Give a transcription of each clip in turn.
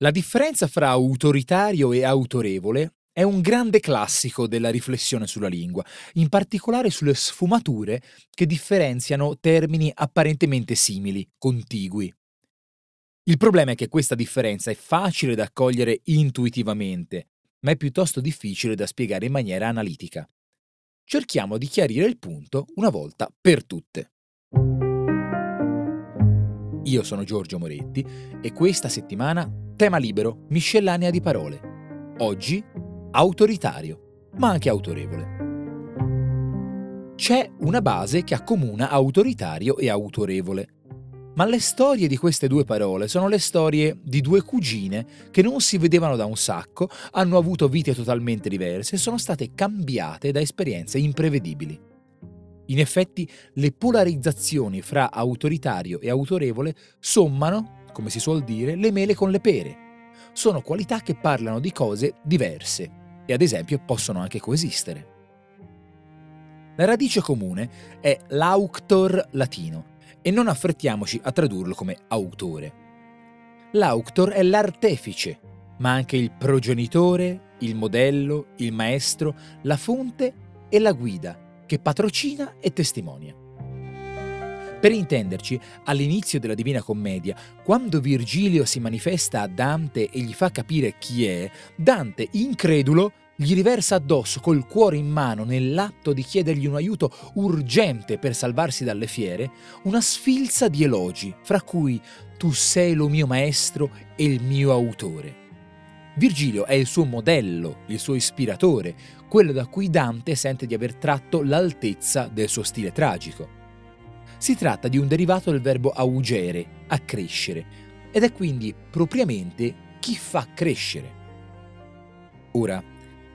La differenza fra autoritario e autorevole è un grande classico della riflessione sulla lingua, in particolare sulle sfumature che differenziano termini apparentemente simili, contigui. Il problema è che questa differenza è facile da accogliere intuitivamente, ma è piuttosto difficile da spiegare in maniera analitica. Cerchiamo di chiarire il punto una volta per tutte. Io sono Giorgio Moretti e questa settimana tema libero, miscellanea di parole. Oggi autoritario, ma anche autorevole. C'è una base che accomuna autoritario e autorevole. Ma le storie di queste due parole sono le storie di due cugine che non si vedevano da un sacco, hanno avuto vite totalmente diverse e sono state cambiate da esperienze imprevedibili. In effetti, le polarizzazioni fra autoritario e autorevole sommano, come si suol dire, le mele con le pere. Sono qualità che parlano di cose diverse e ad esempio possono anche coesistere. La radice comune è l'auctor latino e non affrettiamoci a tradurlo come autore. L'auctor è l'artefice, ma anche il progenitore, il modello, il maestro, la fonte e la guida che patrocina e testimonia. Per intenderci, all'inizio della Divina Commedia, quando Virgilio si manifesta a Dante e gli fa capire chi è, Dante, incredulo, gli riversa addosso col cuore in mano nell'atto di chiedergli un aiuto urgente per salvarsi dalle fiere, una sfilza di elogi, fra cui tu sei lo mio maestro e il mio autore. Virgilio è il suo modello, il suo ispiratore, quello da cui Dante sente di aver tratto l'altezza del suo stile tragico. Si tratta di un derivato del verbo augere, accrescere, ed è quindi propriamente chi fa crescere. Ora,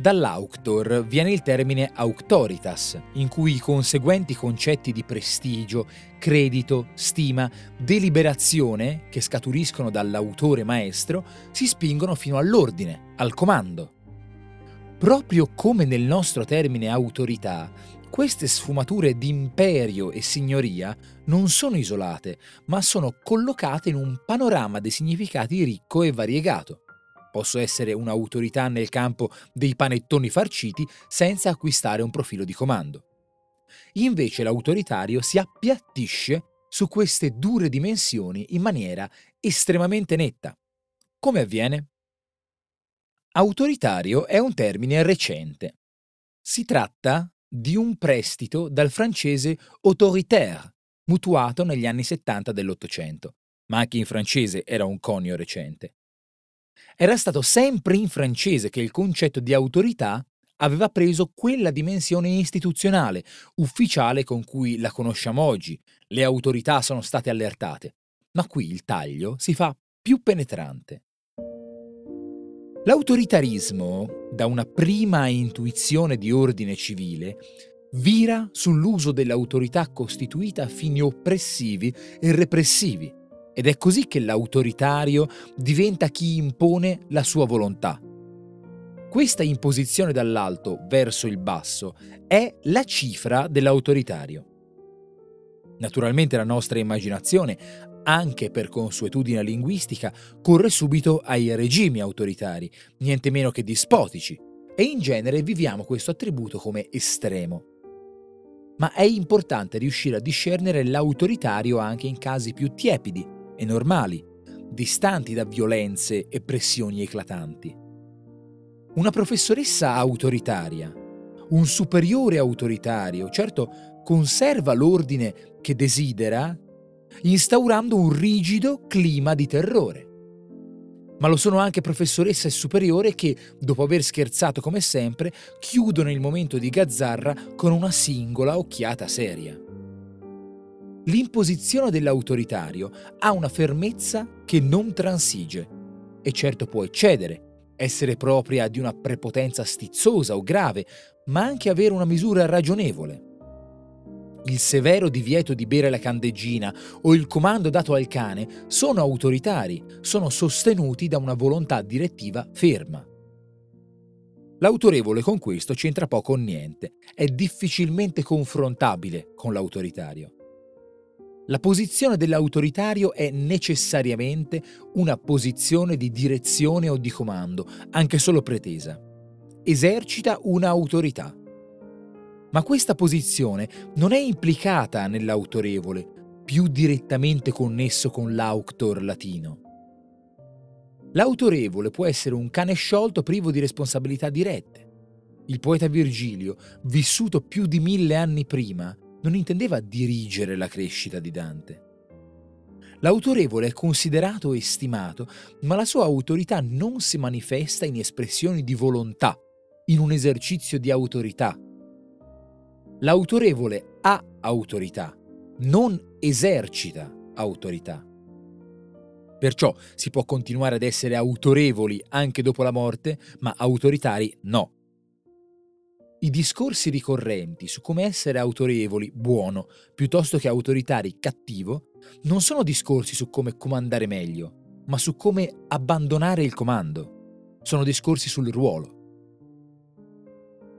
Dall'auctor viene il termine auctoritas, in cui i conseguenti concetti di prestigio, credito, stima, deliberazione, che scaturiscono dall'autore maestro, si spingono fino all'ordine, al comando. Proprio come nel nostro termine autorità, queste sfumature di imperio e signoria non sono isolate, ma sono collocate in un panorama dei significati ricco e variegato. Posso essere un'autorità nel campo dei panettoni farciti senza acquistare un profilo di comando. Invece l'autoritario si appiattisce su queste dure dimensioni in maniera estremamente netta. Come avviene? Autoritario è un termine recente. Si tratta di un prestito dal francese autoritaire, mutuato negli anni 70 dell'Ottocento, ma anche in francese era un conio recente. Era stato sempre in francese che il concetto di autorità aveva preso quella dimensione istituzionale, ufficiale con cui la conosciamo oggi. Le autorità sono state allertate. Ma qui il taglio si fa più penetrante. L'autoritarismo, da una prima intuizione di ordine civile, vira sull'uso dell'autorità costituita a fini oppressivi e repressivi, ed è così che l'autoritario diventa chi impone la sua volontà. Questa imposizione dall'alto verso il basso è la cifra dell'autoritario. Naturalmente la nostra immaginazione, anche per consuetudine linguistica, corre subito ai regimi autoritari, niente meno che dispotici, e in genere viviamo questo attributo come estremo. Ma è importante riuscire a discernere l'autoritario anche in casi più tiepidi, e normali, distanti da violenze e pressioni eclatanti. Una professoressa autoritaria, un superiore autoritario, certo conserva l'ordine che desidera, instaurando un rigido clima di terrore. Ma lo sono anche professoresse superiori che, dopo aver scherzato come sempre, chiudono il momento di gazzarra con una singola occhiata seria l'imposizione dell'autoritario ha una fermezza che non transige e certo può eccedere, essere propria di una prepotenza stizzosa o grave, ma anche avere una misura ragionevole. Il severo divieto di bere la candeggina o il comando dato al cane sono autoritari, sono sostenuti da una volontà direttiva ferma. L'autorevole con questo c'entra poco o niente, è difficilmente confrontabile con l'autoritario. La posizione dell'autoritario è necessariamente una posizione di direzione o di comando, anche solo pretesa. Esercita un'autorità. Ma questa posizione non è implicata nell'autorevole, più direttamente connesso con l'auctor latino. L'autorevole può essere un cane sciolto privo di responsabilità dirette. Il poeta Virgilio, vissuto più di mille anni prima, non intendeva dirigere la crescita di Dante. L'autorevole è considerato e stimato, ma la sua autorità non si manifesta in espressioni di volontà, in un esercizio di autorità. L'autorevole ha autorità, non esercita autorità. Perciò si può continuare ad essere autorevoli anche dopo la morte, ma autoritari no. I discorsi ricorrenti su come essere autorevoli, buono, piuttosto che autoritari, cattivo, non sono discorsi su come comandare meglio, ma su come abbandonare il comando. Sono discorsi sul ruolo.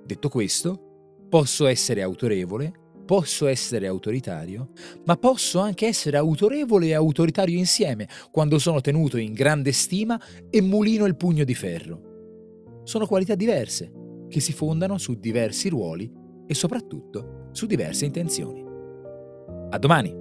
Detto questo, posso essere autorevole, posso essere autoritario, ma posso anche essere autorevole e autoritario insieme quando sono tenuto in grande stima e mulino il pugno di ferro. Sono qualità diverse, che si fondano su diversi ruoli e soprattutto su diverse intenzioni. A domani!